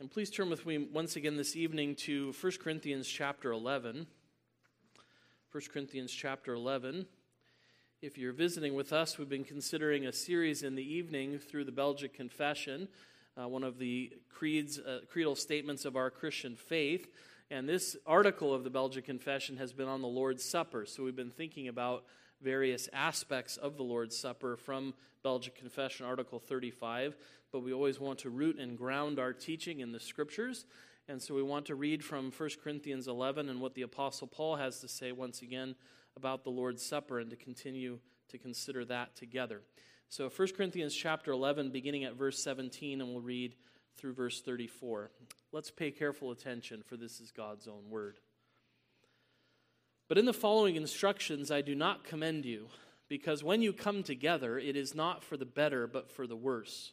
And please turn with me once again this evening to 1 Corinthians chapter 11. 1 Corinthians chapter 11. If you're visiting with us, we've been considering a series in the evening through the Belgic Confession, uh, one of the creeds, uh, creedal statements of our Christian faith. And this article of the Belgic Confession has been on the Lord's Supper. So we've been thinking about various aspects of the Lord's Supper from Belgic Confession, Article 35. But we always want to root and ground our teaching in the Scriptures. And so we want to read from 1 Corinthians 11 and what the Apostle Paul has to say once again about the Lord's Supper and to continue to consider that together. So 1 Corinthians chapter 11, beginning at verse 17, and we'll read through verse 34. Let's pay careful attention, for this is God's own word. But in the following instructions, I do not commend you, because when you come together, it is not for the better, but for the worse.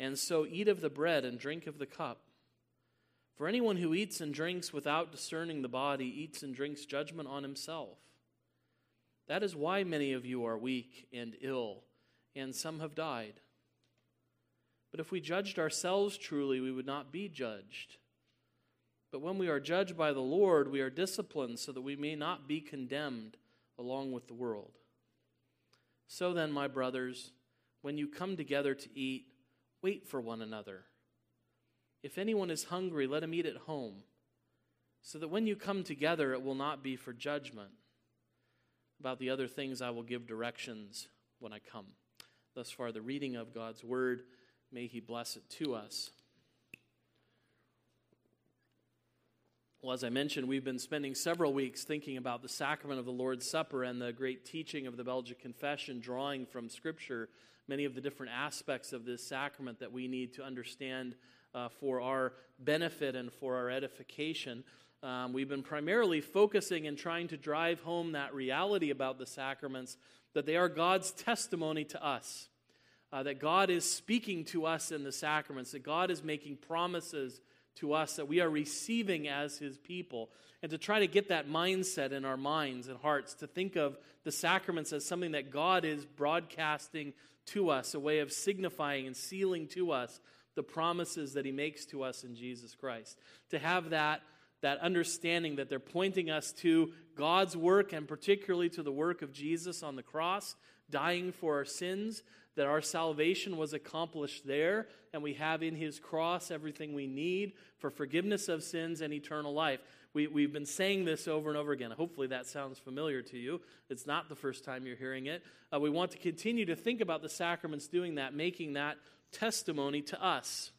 and so eat of the bread and drink of the cup. For anyone who eats and drinks without discerning the body eats and drinks judgment on himself. That is why many of you are weak and ill, and some have died. But if we judged ourselves truly, we would not be judged. But when we are judged by the Lord, we are disciplined so that we may not be condemned along with the world. So then, my brothers, when you come together to eat, wait for one another. If anyone is hungry, let him eat at home, so that when you come together, it will not be for judgment. About the other things, I will give directions when I come. Thus far, the reading of God's word. May he bless it to us. Well, as I mentioned, we've been spending several weeks thinking about the sacrament of the Lord's Supper and the great teaching of the Belgic Confession, drawing from Scripture many of the different aspects of this sacrament that we need to understand uh, for our benefit and for our edification. Um, we've been primarily focusing and trying to drive home that reality about the sacraments that they are God's testimony to us, uh, that God is speaking to us in the sacraments, that God is making promises to us that we are receiving as his people. And to try to get that mindset in our minds and hearts, to think of the sacraments as something that God is broadcasting to us, a way of signifying and sealing to us the promises that he makes to us in Jesus Christ. To have that, that understanding that they're pointing us to God's work and particularly to the work of Jesus on the cross, dying for our sins, that our salvation was accomplished there, and we have in his cross everything we need for forgiveness of sins and eternal life. We, we've been saying this over and over again. Hopefully, that sounds familiar to you. It's not the first time you're hearing it. Uh, we want to continue to think about the sacraments doing that, making that testimony to us.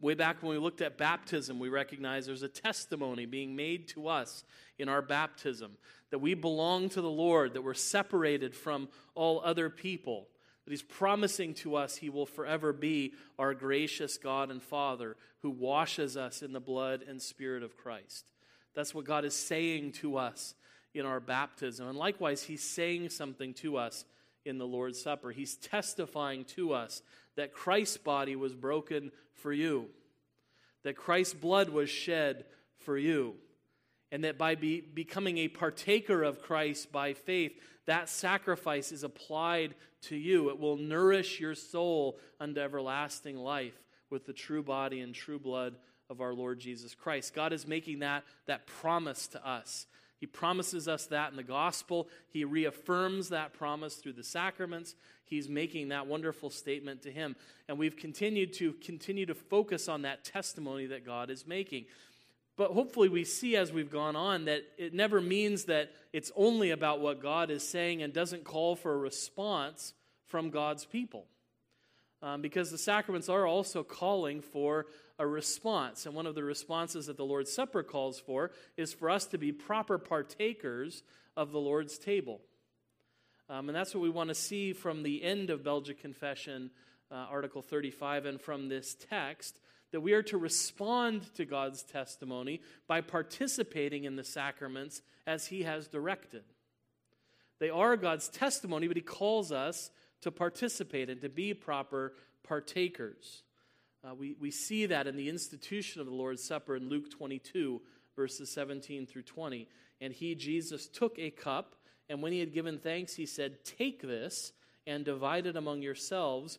Way back when we looked at baptism, we recognized there's a testimony being made to us in our baptism that we belong to the Lord, that we're separated from all other people he's promising to us he will forever be our gracious God and Father who washes us in the blood and spirit of Christ. That's what God is saying to us in our baptism. And likewise, he's saying something to us in the Lord's Supper. He's testifying to us that Christ's body was broken for you, that Christ's blood was shed for you. And that by be, becoming a partaker of Christ by faith, that sacrifice is applied to you. It will nourish your soul unto everlasting life with the true body and true blood of our Lord Jesus Christ. God is making that, that promise to us. He promises us that in the gospel. He reaffirms that promise through the sacraments. He's making that wonderful statement to him. And we've continued to continue to focus on that testimony that God is making. But hopefully, we see as we've gone on that it never means that it's only about what God is saying and doesn't call for a response from God's people. Um, because the sacraments are also calling for a response. And one of the responses that the Lord's Supper calls for is for us to be proper partakers of the Lord's table. Um, and that's what we want to see from the end of Belgic Confession, uh, Article 35, and from this text that we are to respond to God's testimony by participating in the sacraments as He has directed. They are God's testimony, but He calls us to participate and to be proper partakers. Uh, we, we see that in the institution of the Lord's Supper in Luke 22, verses 17 through 20. And he, Jesus, took a cup, and when he had given thanks, he said, Take this and divide it among yourselves,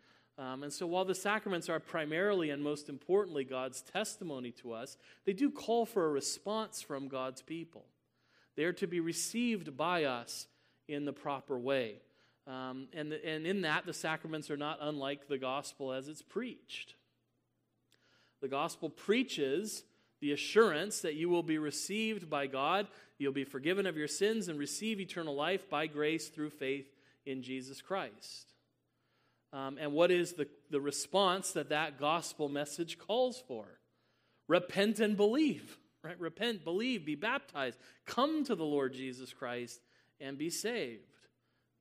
Um, and so, while the sacraments are primarily and most importantly God's testimony to us, they do call for a response from God's people. They are to be received by us in the proper way. Um, and, the, and in that, the sacraments are not unlike the gospel as it's preached. The gospel preaches the assurance that you will be received by God, you'll be forgiven of your sins, and receive eternal life by grace through faith in Jesus Christ. Um, and what is the, the response that that gospel message calls for? Repent and believe. Right? Repent, believe, be baptized, come to the Lord Jesus Christ, and be saved.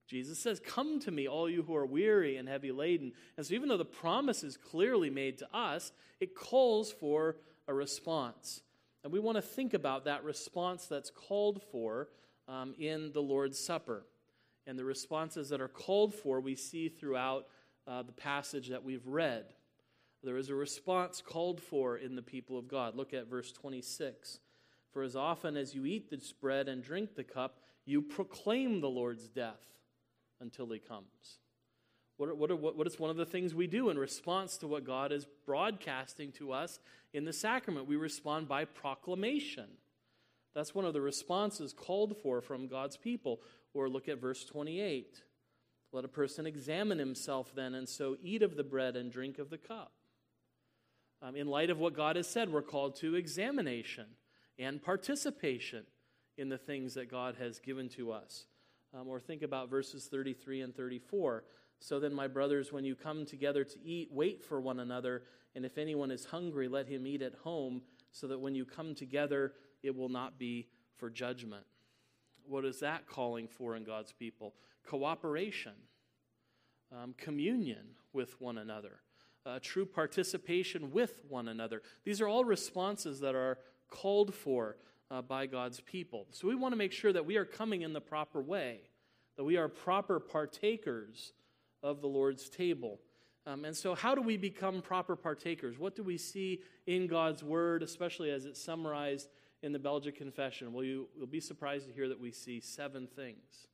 Jesus says, Come to me, all you who are weary and heavy laden. And so, even though the promise is clearly made to us, it calls for a response. And we want to think about that response that's called for um, in the Lord's Supper. And the responses that are called for, we see throughout uh, the passage that we've read. There is a response called for in the people of God. Look at verse 26. For as often as you eat this bread and drink the cup, you proclaim the Lord's death until he comes. What, what, what is one of the things we do in response to what God is broadcasting to us in the sacrament? We respond by proclamation. That's one of the responses called for from God's people. Or look at verse 28. Let a person examine himself then, and so eat of the bread and drink of the cup. Um, in light of what God has said, we're called to examination and participation in the things that God has given to us. Um, or think about verses 33 and 34. So then, my brothers, when you come together to eat, wait for one another. And if anyone is hungry, let him eat at home, so that when you come together, it will not be for judgment. What is that calling for in God's people? Cooperation, um, communion with one another, uh, true participation with one another. These are all responses that are called for uh, by God's people. So we want to make sure that we are coming in the proper way, that we are proper partakers of the Lord's table. Um, and so, how do we become proper partakers? What do we see in God's Word, especially as it's summarized in the Belgic Confession? Well, you, will be surprised to hear that we see seven things.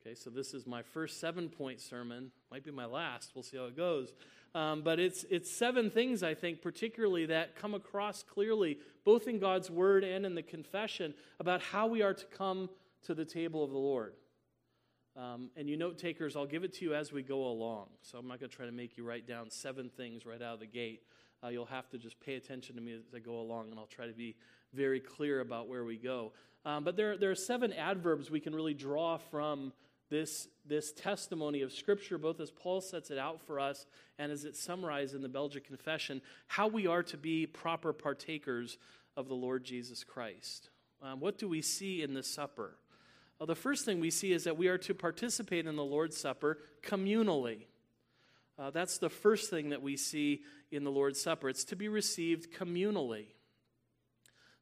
Okay, so this is my first seven point sermon. Might be my last. We'll see how it goes. Um, but it's, it's seven things, I think, particularly that come across clearly, both in God's word and in the confession, about how we are to come to the table of the Lord. Um, and you note takers, I'll give it to you as we go along. So I'm not going to try to make you write down seven things right out of the gate. Uh, you'll have to just pay attention to me as I go along, and I'll try to be very clear about where we go. Um, but there, there are seven adverbs we can really draw from this, this testimony of Scripture, both as Paul sets it out for us and as it's summarized in the Belgic Confession, how we are to be proper partakers of the Lord Jesus Christ. Um, what do we see in the supper? Well, the first thing we see is that we are to participate in the Lord's Supper communally. Uh, that's the first thing that we see in the Lord's Supper. It's to be received communally.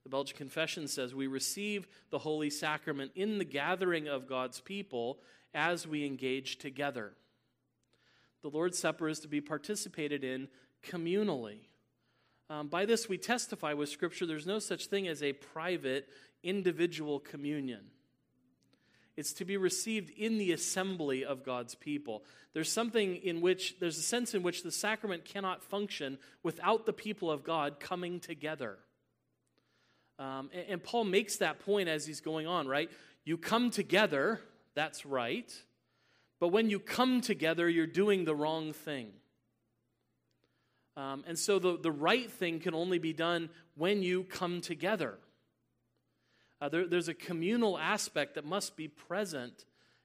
The Belgic Confession says we receive the Holy Sacrament in the gathering of God's people as we engage together. The Lord's Supper is to be participated in communally. Um, by this, we testify with Scripture there's no such thing as a private, individual communion. It's to be received in the assembly of God's people. There's something in which, there's a sense in which the sacrament cannot function without the people of God coming together. Um, and, and Paul makes that point as he's going on, right? You come together, that's right. But when you come together, you're doing the wrong thing. Um, and so the, the right thing can only be done when you come together. Uh, there, there's a communal aspect that must be present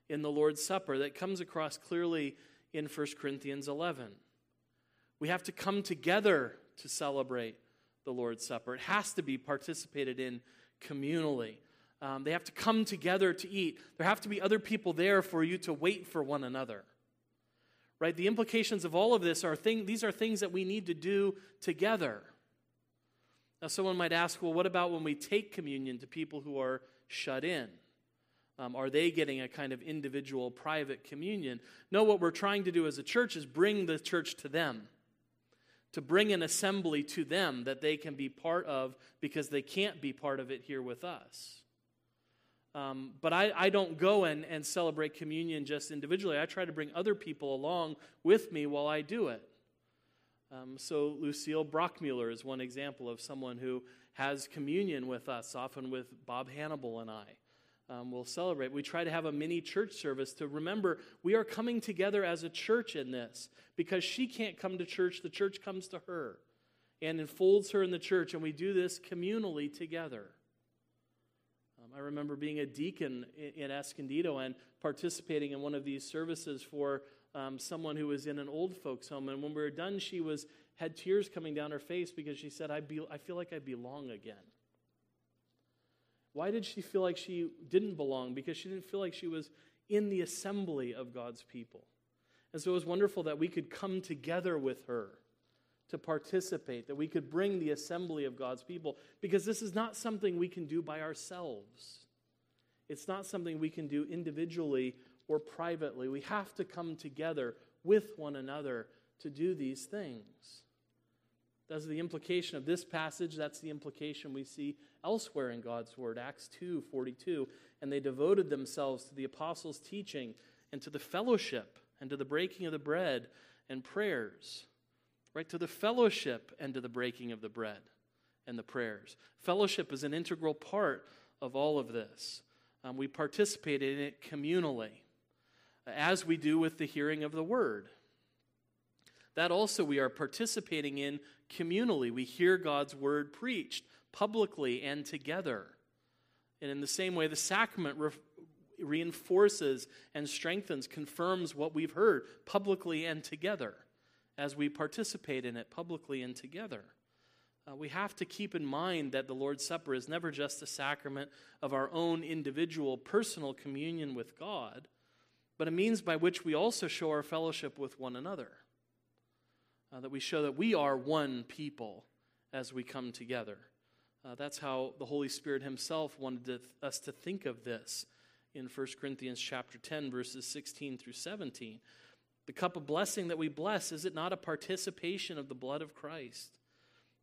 in the Lord's Supper that comes across clearly in 1 Corinthians 11. We have to come together to celebrate the Lord's Supper. It has to be participated in communally. Um, they have to come together to eat. There have to be other people there for you to wait for one another. Right? The implications of all of this are thing, these are things that we need to do together. Now, someone might ask, well, what about when we take communion to people who are shut in? Um, are they getting a kind of individual, private communion? No, what we're trying to do as a church is bring the church to them, to bring an assembly to them that they can be part of because they can't be part of it here with us. Um, but I, I don't go and, and celebrate communion just individually. I try to bring other people along with me while I do it. Um, so, Lucille Brockmuller is one example of someone who has communion with us, often with Bob Hannibal and I. Um, we'll celebrate. We try to have a mini church service to remember we are coming together as a church in this. Because she can't come to church, the church comes to her and enfolds her in the church, and we do this communally together. Um, I remember being a deacon in, in Escondido and participating in one of these services for um, someone who was in an old folks home. And when we were done, she was had tears coming down her face because she said, I, be, I feel like I belong again. Why did she feel like she didn't belong? Because she didn't feel like she was in the assembly of God's people. And so it was wonderful that we could come together with her to participate, that we could bring the assembly of God's people, because this is not something we can do by ourselves. It's not something we can do individually or privately. We have to come together with one another to do these things. That's the implication of this passage. That's the implication we see elsewhere in God's Word. Acts 2 42. And they devoted themselves to the apostles' teaching and to the fellowship and to the breaking of the bread and prayers. Right? To the fellowship and to the breaking of the bread and the prayers. Fellowship is an integral part of all of this. Um, we participate in it communally as we do with the hearing of the word. That also we are participating in communally. We hear God's word preached publicly and together. And in the same way, the sacrament re- reinforces and strengthens, confirms what we've heard publicly and together as we participate in it publicly and together. Uh, we have to keep in mind that the Lord's Supper is never just a sacrament of our own individual personal communion with God but a means by which we also show our fellowship with one another. Uh, that we show that we are one people as we come together. Uh, that's how the Holy Spirit Himself wanted to, us to think of this in 1 Corinthians chapter 10, verses 16 through 17. The cup of blessing that we bless, is it not a participation of the blood of Christ?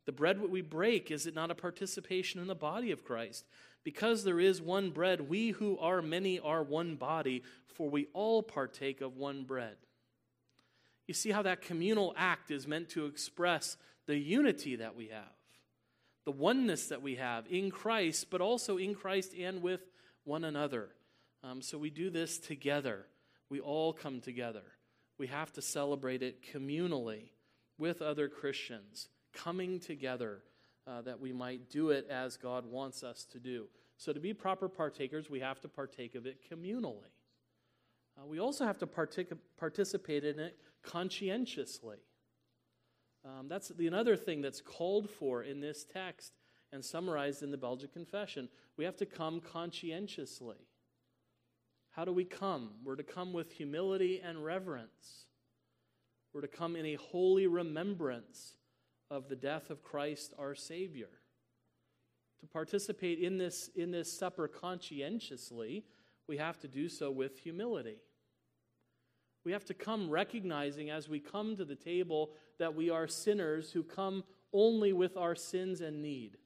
The bread that we break, is it not a participation in the body of Christ? Because there is one bread, we who are many are one body, for we all partake of one bread. You see how that communal act is meant to express the unity that we have, the oneness that we have in Christ, but also in Christ and with one another. Um, so we do this together. We all come together. We have to celebrate it communally with other Christians, coming together uh, that we might do it as God wants us to do. So, to be proper partakers, we have to partake of it communally. Uh, we also have to partic- participate in it conscientiously. Um, that's the another thing that's called for in this text and summarized in the Belgic Confession. We have to come conscientiously. How do we come? We're to come with humility and reverence. We're to come in a holy remembrance of the death of Christ our Savior. To participate in this, in this supper conscientiously, we have to do so with humility. We have to come recognizing as we come to the table that we are sinners who come only with our sins and need.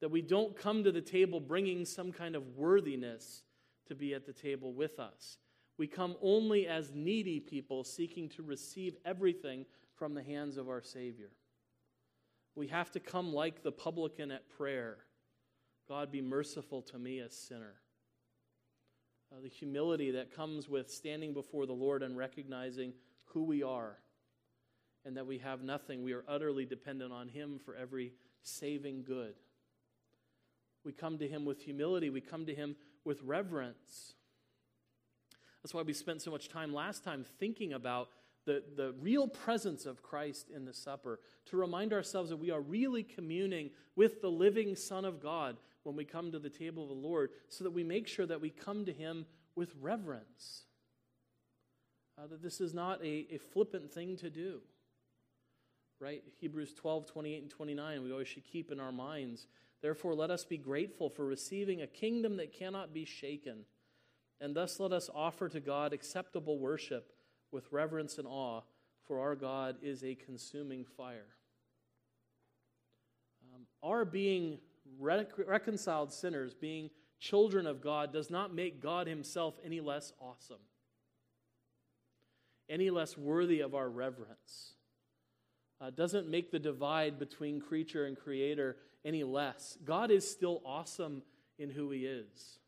That we don't come to the table bringing some kind of worthiness to be at the table with us. We come only as needy people seeking to receive everything from the hands of our Savior. We have to come like the publican at prayer God, be merciful to me, a sinner. Uh, the humility that comes with standing before the Lord and recognizing who we are and that we have nothing. We are utterly dependent on Him for every saving good. We come to Him with humility, we come to Him with reverence. That's why we spent so much time last time thinking about the, the real presence of Christ in the supper, to remind ourselves that we are really communing with the living Son of God when we come to the table of the Lord, so that we make sure that we come to Him with reverence. Uh, that this is not a, a flippant thing to do. Right? Hebrews 12, 28, and 29, we always should keep in our minds. Therefore, let us be grateful for receiving a kingdom that cannot be shaken. And thus let us offer to God acceptable worship with reverence and awe, for our God is a consuming fire. Um, our being rec- reconciled sinners, being children of God, does not make God Himself any less awesome, any less worthy of our reverence. Uh, doesn't make the divide between creature and creator any less. God is still awesome in who He is.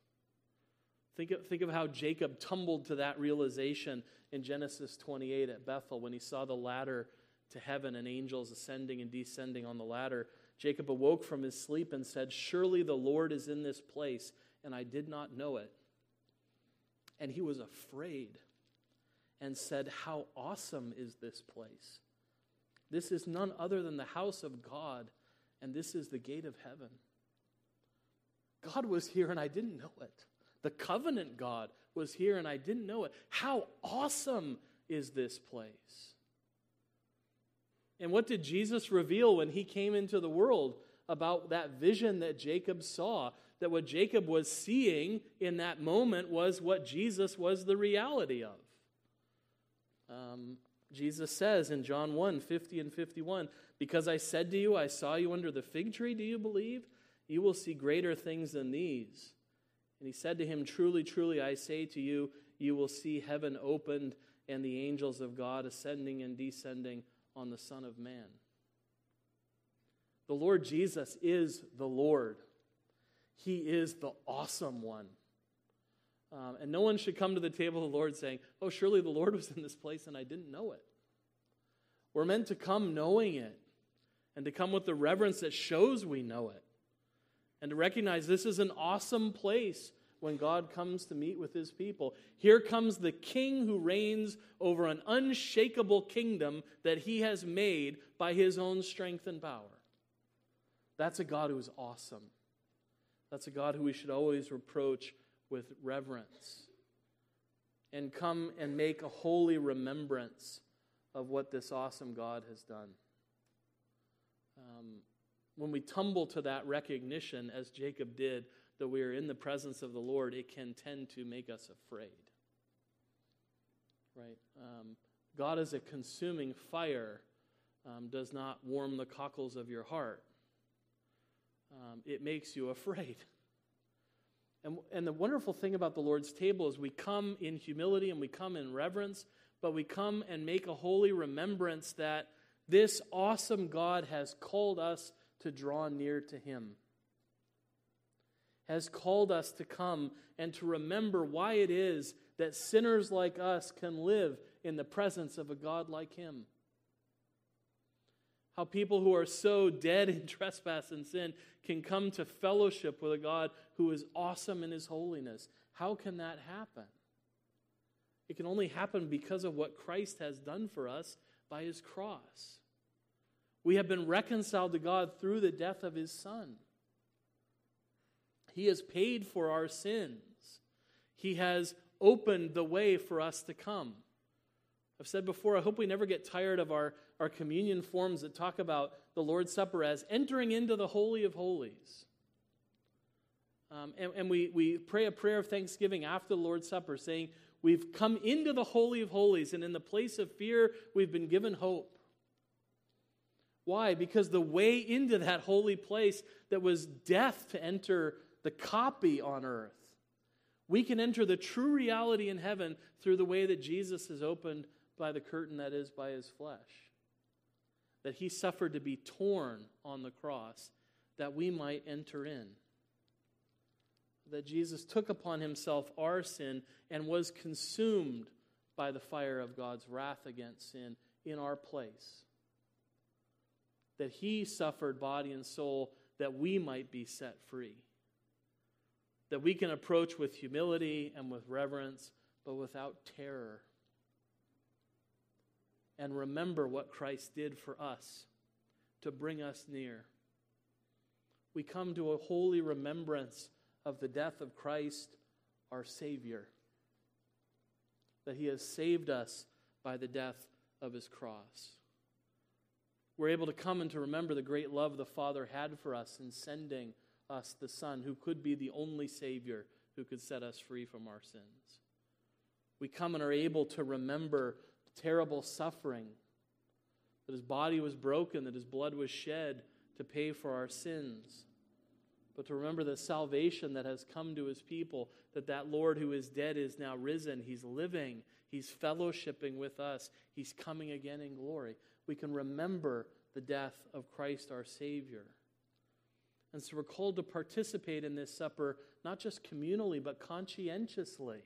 Think of, think of how Jacob tumbled to that realization in Genesis 28 at Bethel when he saw the ladder to heaven and angels ascending and descending on the ladder. Jacob awoke from his sleep and said, Surely the Lord is in this place, and I did not know it. And he was afraid and said, How awesome is this place! This is none other than the house of God, and this is the gate of heaven. God was here, and I didn't know it. The covenant God was here and I didn't know it. How awesome is this place? And what did Jesus reveal when he came into the world about that vision that Jacob saw? That what Jacob was seeing in that moment was what Jesus was the reality of. Um, Jesus says in John 1 50 and 51, Because I said to you, I saw you under the fig tree, do you believe? You will see greater things than these. And he said to him, Truly, truly, I say to you, you will see heaven opened and the angels of God ascending and descending on the Son of Man. The Lord Jesus is the Lord, He is the awesome one. Um, and no one should come to the table of the Lord saying, Oh, surely the Lord was in this place and I didn't know it. We're meant to come knowing it and to come with the reverence that shows we know it and to recognize this is an awesome place when God comes to meet with his people. Here comes the king who reigns over an unshakable kingdom that he has made by his own strength and power. That's a God who is awesome. That's a God who we should always reproach with reverence and come and make a holy remembrance of what this awesome God has done. Um, when we tumble to that recognition, as Jacob did, that we are in the presence of the Lord, it can tend to make us afraid. Right? Um, God is a consuming fire, um, does not warm the cockles of your heart. Um, it makes you afraid. And, and the wonderful thing about the Lord's table is we come in humility and we come in reverence, but we come and make a holy remembrance that this awesome God has called us to draw near to Him, has called us to come and to remember why it is that sinners like us can live in the presence of a God like Him. How people who are so dead in trespass and sin can come to fellowship with a God who is awesome in His holiness. How can that happen? It can only happen because of what Christ has done for us by His cross. We have been reconciled to God through the death of his Son. He has paid for our sins. He has opened the way for us to come. I've said before, I hope we never get tired of our, our communion forms that talk about the Lord's Supper as entering into the Holy of Holies. Um, and, and we, we pray a prayer of thanksgiving after the Lord's Supper, saying, We've come into the Holy of Holies, and in the place of fear, we've been given hope. Why? Because the way into that holy place that was death to enter the copy on earth, we can enter the true reality in heaven through the way that Jesus has opened by the curtain that is by his flesh. That he suffered to be torn on the cross that we might enter in. That Jesus took upon himself our sin and was consumed by the fire of God's wrath against sin in our place. That he suffered body and soul that we might be set free. That we can approach with humility and with reverence, but without terror. And remember what Christ did for us to bring us near. We come to a holy remembrance of the death of Christ, our Savior that he has saved us by the death of his cross. We're able to come and to remember the great love the Father had for us in sending us the Son, who could be the only Savior who could set us free from our sins. We come and are able to remember terrible suffering that his body was broken, that his blood was shed to pay for our sins but to remember the salvation that has come to his people, that that Lord who is dead is now risen. He's living, he's fellowshipping with us, he's coming again in glory. We can remember the death of Christ our Savior. And so we're called to participate in this supper, not just communally, but conscientiously,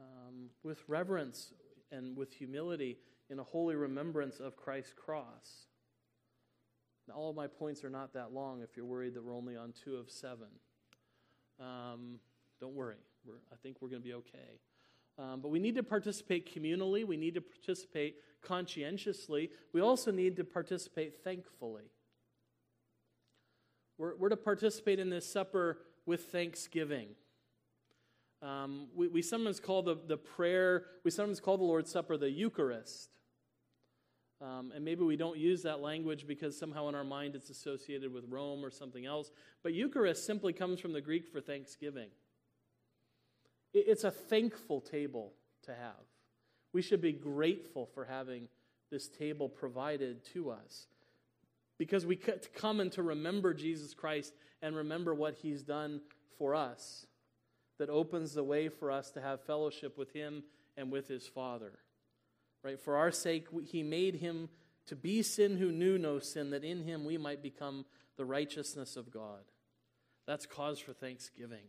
um, with reverence and with humility in a holy remembrance of Christ's cross. Now, all of my points are not that long if you're worried that we're only on two of seven. Um, don't worry. We're, I think we're going to be okay. Um, but we need to participate communally. We need to participate conscientiously. We also need to participate thankfully. We're, we're to participate in this supper with thanksgiving. Um, we, we sometimes call the, the prayer, we sometimes call the Lord's Supper the Eucharist. Um, and maybe we don't use that language because somehow in our mind it's associated with Rome or something else. But Eucharist simply comes from the Greek for thanksgiving. It's a thankful table to have. We should be grateful for having this table provided to us because we come and to remember Jesus Christ and remember what he's done for us that opens the way for us to have fellowship with him and with his Father. Right? For our sake, he made him to be sin who knew no sin, that in him we might become the righteousness of God. That's cause for thanksgiving.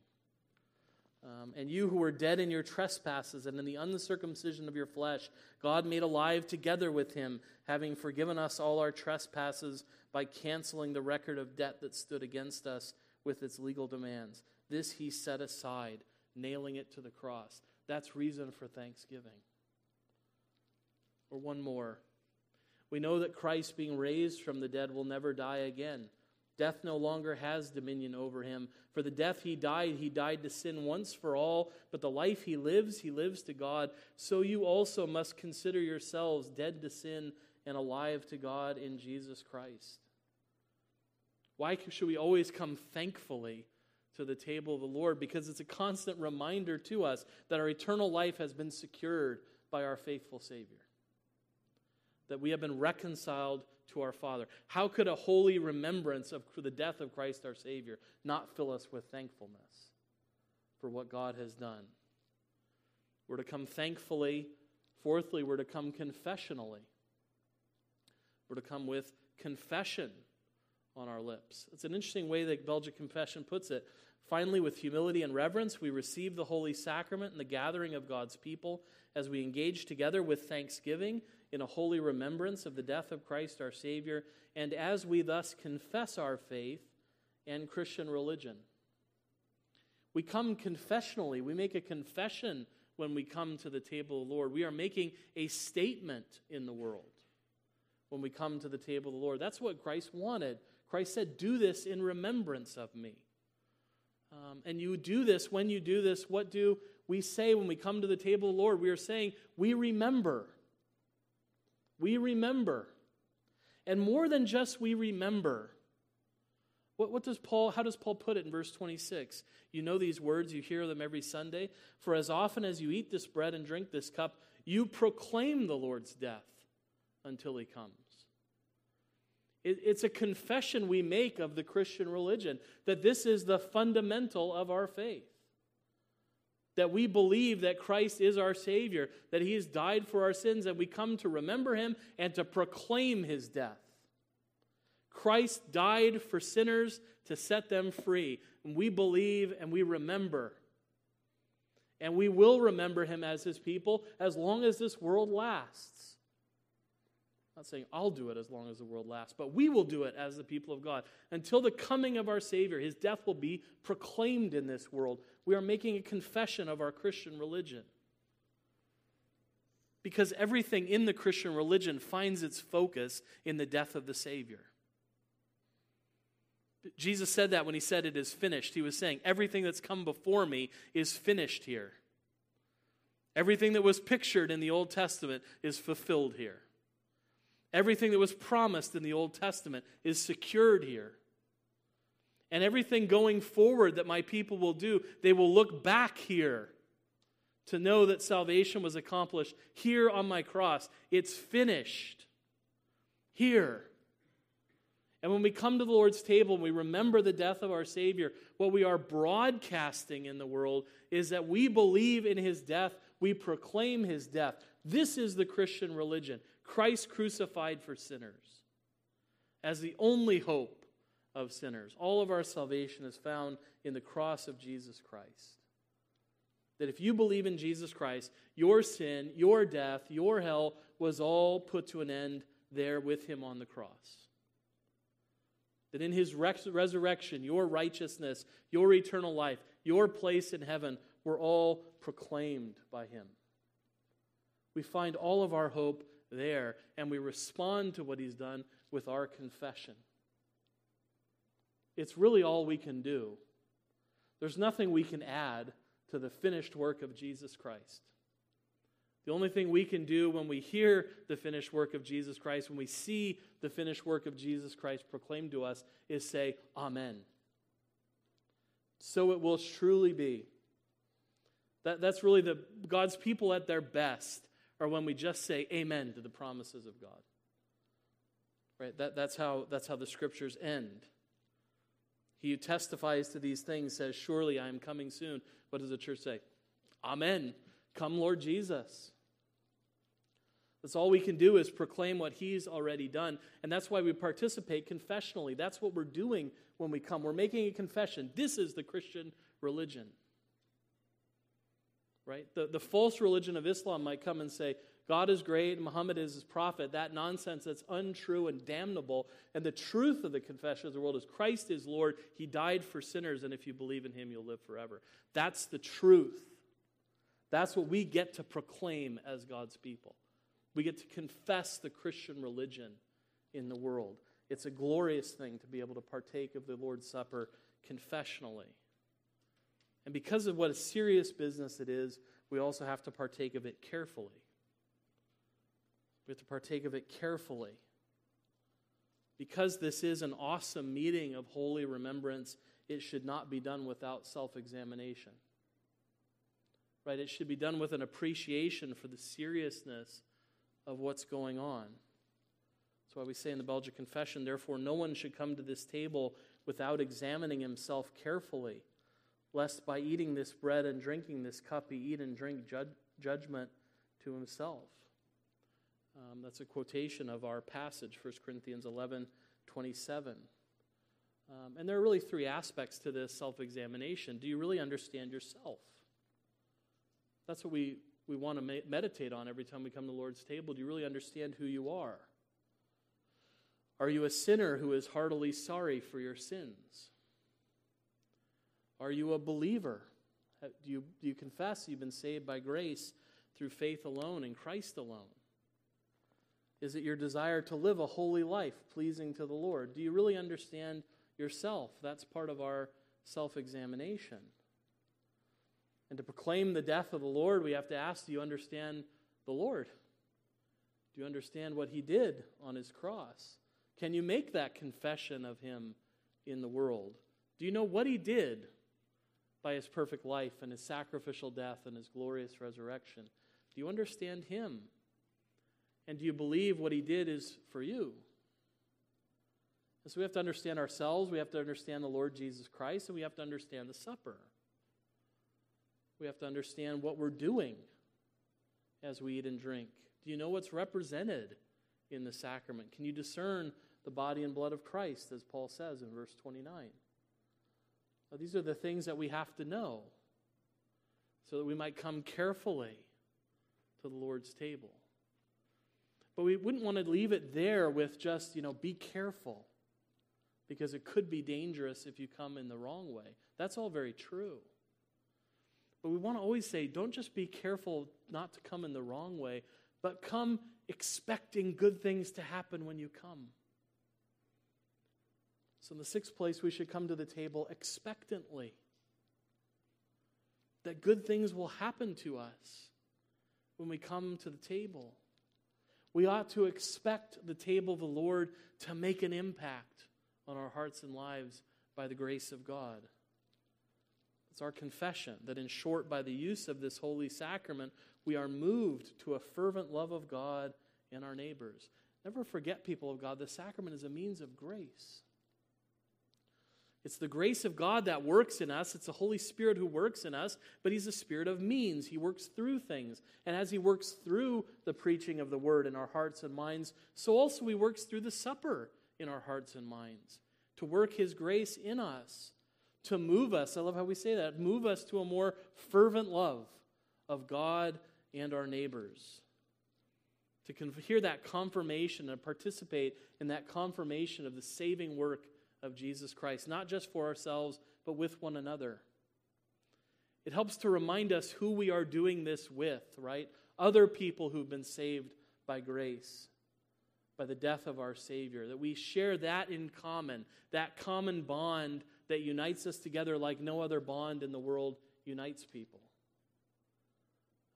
Um, and you who were dead in your trespasses and in the uncircumcision of your flesh, God made alive together with him, having forgiven us all our trespasses by canceling the record of debt that stood against us with its legal demands. This he set aside, nailing it to the cross. That's reason for thanksgiving or one more. We know that Christ, being raised from the dead, will never die again. Death no longer has dominion over him. For the death he died, he died to sin once for all, but the life he lives, he lives to God. So you also must consider yourselves dead to sin and alive to God in Jesus Christ. Why should we always come thankfully to the table of the Lord? Because it's a constant reminder to us that our eternal life has been secured by our faithful Savior that we have been reconciled to our Father. How could a holy remembrance of the death of Christ our Savior not fill us with thankfulness for what God has done? We're to come thankfully. Fourthly, we're to come confessionally. We're to come with confession on our lips. It's an interesting way that Belgic Confession puts it. Finally, with humility and reverence, we receive the Holy Sacrament and the gathering of God's people as we engage together with thanksgiving in a holy remembrance of the death of Christ our Savior, and as we thus confess our faith and Christian religion. We come confessionally, we make a confession when we come to the table of the Lord. We are making a statement in the world. when we come to the table of the Lord. That's what Christ wanted. Christ said, Do this in remembrance of me. Um, and you do this, when you do this, what do we say when we come to the table of the Lord? We are saying, We remember. We remember. And more than just we remember. What, what does Paul, how does Paul put it in verse 26? You know these words, you hear them every Sunday. For as often as you eat this bread and drink this cup, you proclaim the Lord's death until he comes. It, it's a confession we make of the Christian religion that this is the fundamental of our faith. That we believe that Christ is our Savior, that He has died for our sins, and we come to remember Him and to proclaim His death. Christ died for sinners to set them free. And we believe and we remember. And we will remember him as his people as long as this world lasts. Not saying I'll do it as long as the world lasts, but we will do it as the people of God. Until the coming of our Savior, his death will be proclaimed in this world. We are making a confession of our Christian religion. Because everything in the Christian religion finds its focus in the death of the Savior. Jesus said that when he said it is finished. He was saying, everything that's come before me is finished here. Everything that was pictured in the Old Testament is fulfilled here. Everything that was promised in the Old Testament is secured here. And everything going forward that my people will do, they will look back here to know that salvation was accomplished here on my cross. It's finished here. And when we come to the Lord's table and we remember the death of our Savior, what we are broadcasting in the world is that we believe in his death, we proclaim his death. This is the Christian religion Christ crucified for sinners as the only hope of sinners. All of our salvation is found in the cross of Jesus Christ. That if you believe in Jesus Christ, your sin, your death, your hell was all put to an end there with him on the cross. That in his resurrection, your righteousness, your eternal life, your place in heaven were all proclaimed by him. We find all of our hope there, and we respond to what he's done with our confession. It's really all we can do. There's nothing we can add to the finished work of Jesus Christ. The only thing we can do when we hear the finished work of Jesus Christ, when we see the finished work of Jesus Christ proclaimed to us, is say, Amen. So it will truly be. That, that's really the God's people at their best are when we just say amen to the promises of God. Right? That, that's, how, that's how the scriptures end. He who testifies to these things says, Surely I am coming soon. What does the church say? Amen. Come, Lord Jesus. That's all we can do is proclaim what He's already done. And that's why we participate confessionally. That's what we're doing when we come. We're making a confession. This is the Christian religion. Right? The, the false religion of Islam might come and say, God is great, Muhammad is his prophet. That nonsense that's untrue and damnable. And the truth of the confession of the world is Christ is Lord. He died for sinners, and if you believe in him, you'll live forever. That's the truth. That's what we get to proclaim as God's people. We get to confess the Christian religion in the world. It's a glorious thing to be able to partake of the Lord's Supper confessionally. And because of what a serious business it is, we also have to partake of it carefully. We have to partake of it carefully. Because this is an awesome meeting of holy remembrance, it should not be done without self examination. Right? It should be done with an appreciation for the seriousness of what's going on. That's why we say in the Belgic Confession, therefore, no one should come to this table without examining himself carefully, lest by eating this bread and drinking this cup, he eat and drink judgment to himself. Um, that's a quotation of our passage, 1 Corinthians 11 27. Um, and there are really three aspects to this self examination. Do you really understand yourself? That's what we we want to meditate on every time we come to the Lord's table. Do you really understand who you are? Are you a sinner who is heartily sorry for your sins? Are you a believer? Uh, do you, do you confess you've been saved by grace through faith alone in Christ alone? Is it your desire to live a holy life pleasing to the Lord? Do you really understand yourself? That's part of our self examination. And to proclaim the death of the Lord, we have to ask do you understand the Lord? Do you understand what he did on his cross? Can you make that confession of him in the world? Do you know what he did by his perfect life and his sacrificial death and his glorious resurrection? Do you understand him? And do you believe what he did is for you? And so we have to understand ourselves, we have to understand the Lord Jesus Christ, and we have to understand the supper. We have to understand what we're doing as we eat and drink. Do you know what's represented in the sacrament? Can you discern the body and blood of Christ, as Paul says in verse 29? Now, these are the things that we have to know so that we might come carefully to the Lord's table. But we wouldn't want to leave it there with just, you know, be careful because it could be dangerous if you come in the wrong way. That's all very true. But we want to always say, don't just be careful not to come in the wrong way, but come expecting good things to happen when you come. So, in the sixth place, we should come to the table expectantly. That good things will happen to us when we come to the table. We ought to expect the table of the Lord to make an impact on our hearts and lives by the grace of God. It's our confession that, in short, by the use of this holy sacrament, we are moved to a fervent love of God and our neighbors. Never forget, people of God, the sacrament is a means of grace. It's the grace of God that works in us. It's the Holy Spirit who works in us, but He's a spirit of means. He works through things. And as He works through the preaching of the Word in our hearts and minds, so also He works through the supper in our hearts and minds to work His grace in us, to move us. I love how we say that move us to a more fervent love of God and our neighbors. To hear that confirmation and participate in that confirmation of the saving work of Jesus Christ, not just for ourselves, but with one another. It helps to remind us who we are doing this with, right? Other people who've been saved by grace, by the death of our Savior, that we share that in common, that common bond that unites us together like no other bond in the world unites people.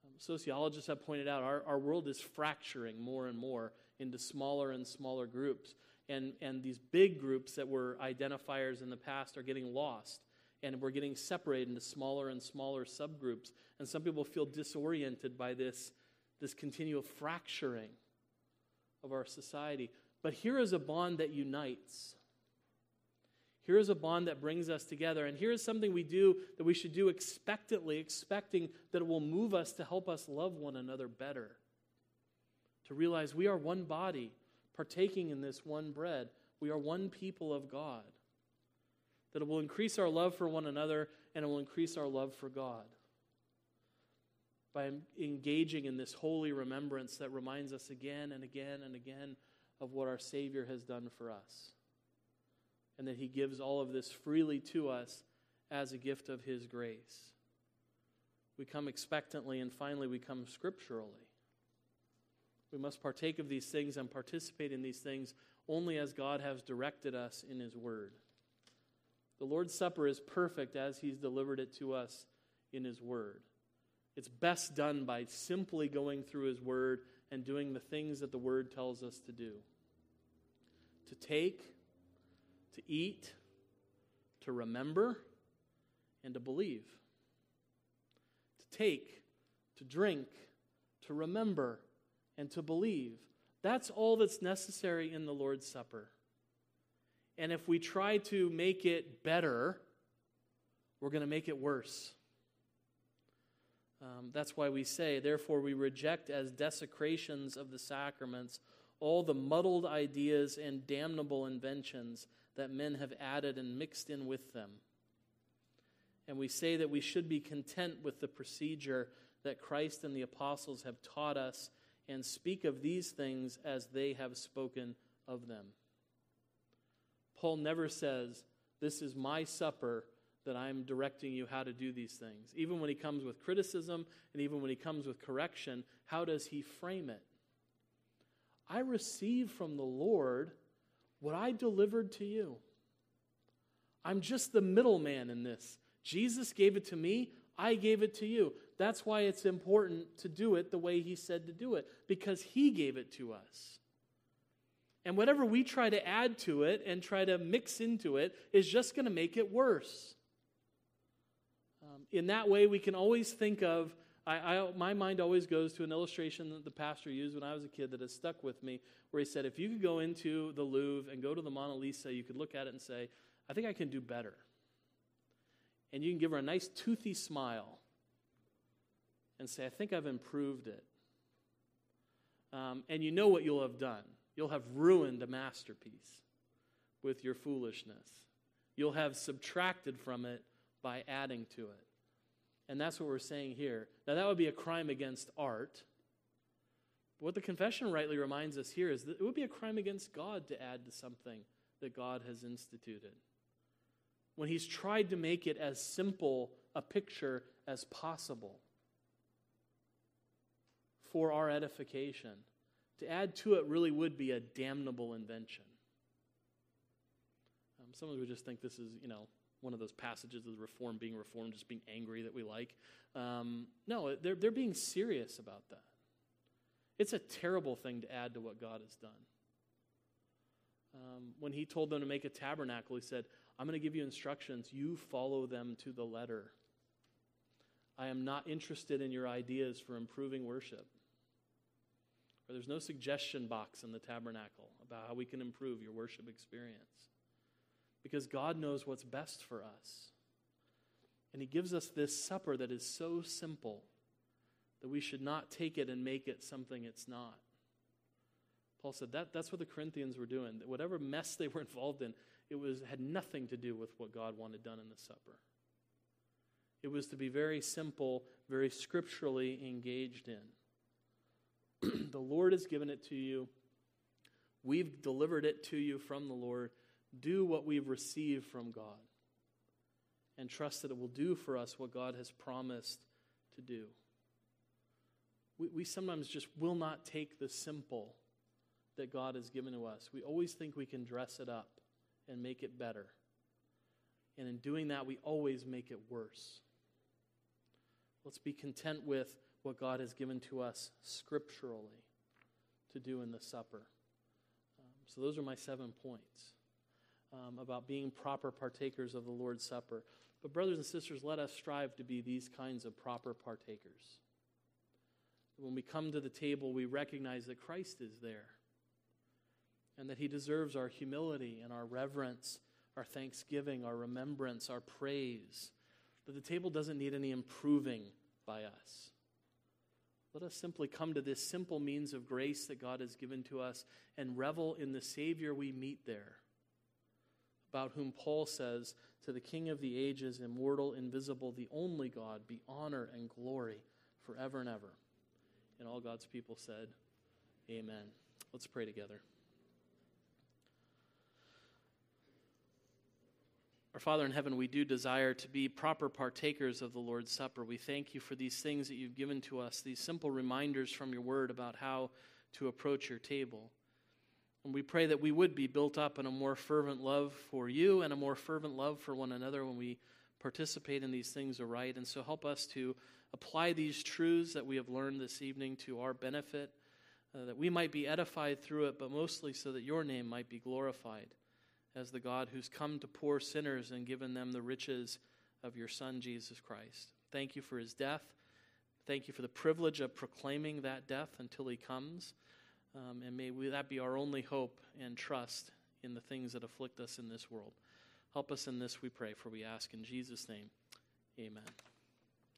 Um, sociologists have pointed out our, our world is fracturing more and more into smaller and smaller groups and, and these big groups that were identifiers in the past are getting lost and we're getting separated into smaller and smaller subgroups. And some people feel disoriented by this this continual fracturing of our society. But here is a bond that unites. Here is a bond that brings us together and here is something we do that we should do expectantly expecting that it will move us to help us love one another better. To realize we are one body partaking in this one bread. We are one people of God. That it will increase our love for one another and it will increase our love for God. By engaging in this holy remembrance that reminds us again and again and again of what our Savior has done for us. And that He gives all of this freely to us as a gift of His grace. We come expectantly, and finally, we come scripturally. We must partake of these things and participate in these things only as God has directed us in His Word. The Lord's Supper is perfect as He's delivered it to us in His Word. It's best done by simply going through His Word and doing the things that the Word tells us to do to take, to eat, to remember, and to believe. To take, to drink, to remember, and to believe. That's all that's necessary in the Lord's Supper. And if we try to make it better, we're going to make it worse. Um, that's why we say, therefore, we reject as desecrations of the sacraments all the muddled ideas and damnable inventions that men have added and mixed in with them. And we say that we should be content with the procedure that Christ and the apostles have taught us and speak of these things as they have spoken of them. Paul never says, This is my supper that I'm directing you how to do these things. Even when he comes with criticism and even when he comes with correction, how does he frame it? I received from the Lord what I delivered to you. I'm just the middleman in this. Jesus gave it to me, I gave it to you. That's why it's important to do it the way He said to do it, because He gave it to us. And whatever we try to add to it and try to mix into it is just going to make it worse. Um, in that way, we can always think of, I, I, my mind always goes to an illustration that the pastor used when I was a kid that has stuck with me, where he said, if you could go into the Louvre and go to the Mona Lisa, you could look at it and say, I think I can do better. And you can give her a nice toothy smile and say, I think I've improved it. Um, and you know what you'll have done. You'll have ruined a masterpiece with your foolishness. You'll have subtracted from it by adding to it. And that's what we're saying here. Now, that would be a crime against art. What the confession rightly reminds us here is that it would be a crime against God to add to something that God has instituted. When He's tried to make it as simple a picture as possible for our edification, to add to it really would be a damnable invention. Um, some of us would just think this is, you know, one of those passages of the reform being reformed, just being angry that we like. Um, no, they're, they're being serious about that. It's a terrible thing to add to what God has done. Um, when he told them to make a tabernacle, he said, I'm going to give you instructions. You follow them to the letter. I am not interested in your ideas for improving worship. Or there's no suggestion box in the tabernacle about how we can improve your worship experience because God knows what's best for us. And He gives us this supper that is so simple that we should not take it and make it something it's not. Paul said that, that's what the Corinthians were doing. That Whatever mess they were involved in, it was, had nothing to do with what God wanted done in the supper. It was to be very simple, very scripturally engaged in. the Lord has given it to you. We've delivered it to you from the Lord do what we've received from God and trust that it will do for us what God has promised to do. We, we sometimes just will not take the simple that God has given to us. We always think we can dress it up and make it better. And in doing that, we always make it worse. Let's be content with what God has given to us scripturally to do in the supper. Um, so, those are my seven points um, about being proper partakers of the Lord's Supper. But, brothers and sisters, let us strive to be these kinds of proper partakers. When we come to the table, we recognize that Christ is there and that he deserves our humility and our reverence, our thanksgiving, our remembrance, our praise. That the table doesn't need any improving by us. Let us simply come to this simple means of grace that God has given to us and revel in the Savior we meet there about whom Paul says, To the King of the ages, immortal, invisible, the only God, be honor and glory forever and ever. And all God's people said, Amen. Let's pray together. Our Father in heaven, we do desire to be proper partakers of the Lord's Supper. We thank you for these things that you've given to us, these simple reminders from your word about how to approach your table. And we pray that we would be built up in a more fervent love for you and a more fervent love for one another when we participate in these things aright. And so help us to apply these truths that we have learned this evening to our benefit, uh, that we might be edified through it, but mostly so that your name might be glorified as the God who's come to poor sinners and given them the riches of your Son, Jesus Christ. Thank you for his death. Thank you for the privilege of proclaiming that death until he comes. Um, and may we, that be our only hope and trust in the things that afflict us in this world. Help us in this, we pray, for we ask in Jesus' name. Amen.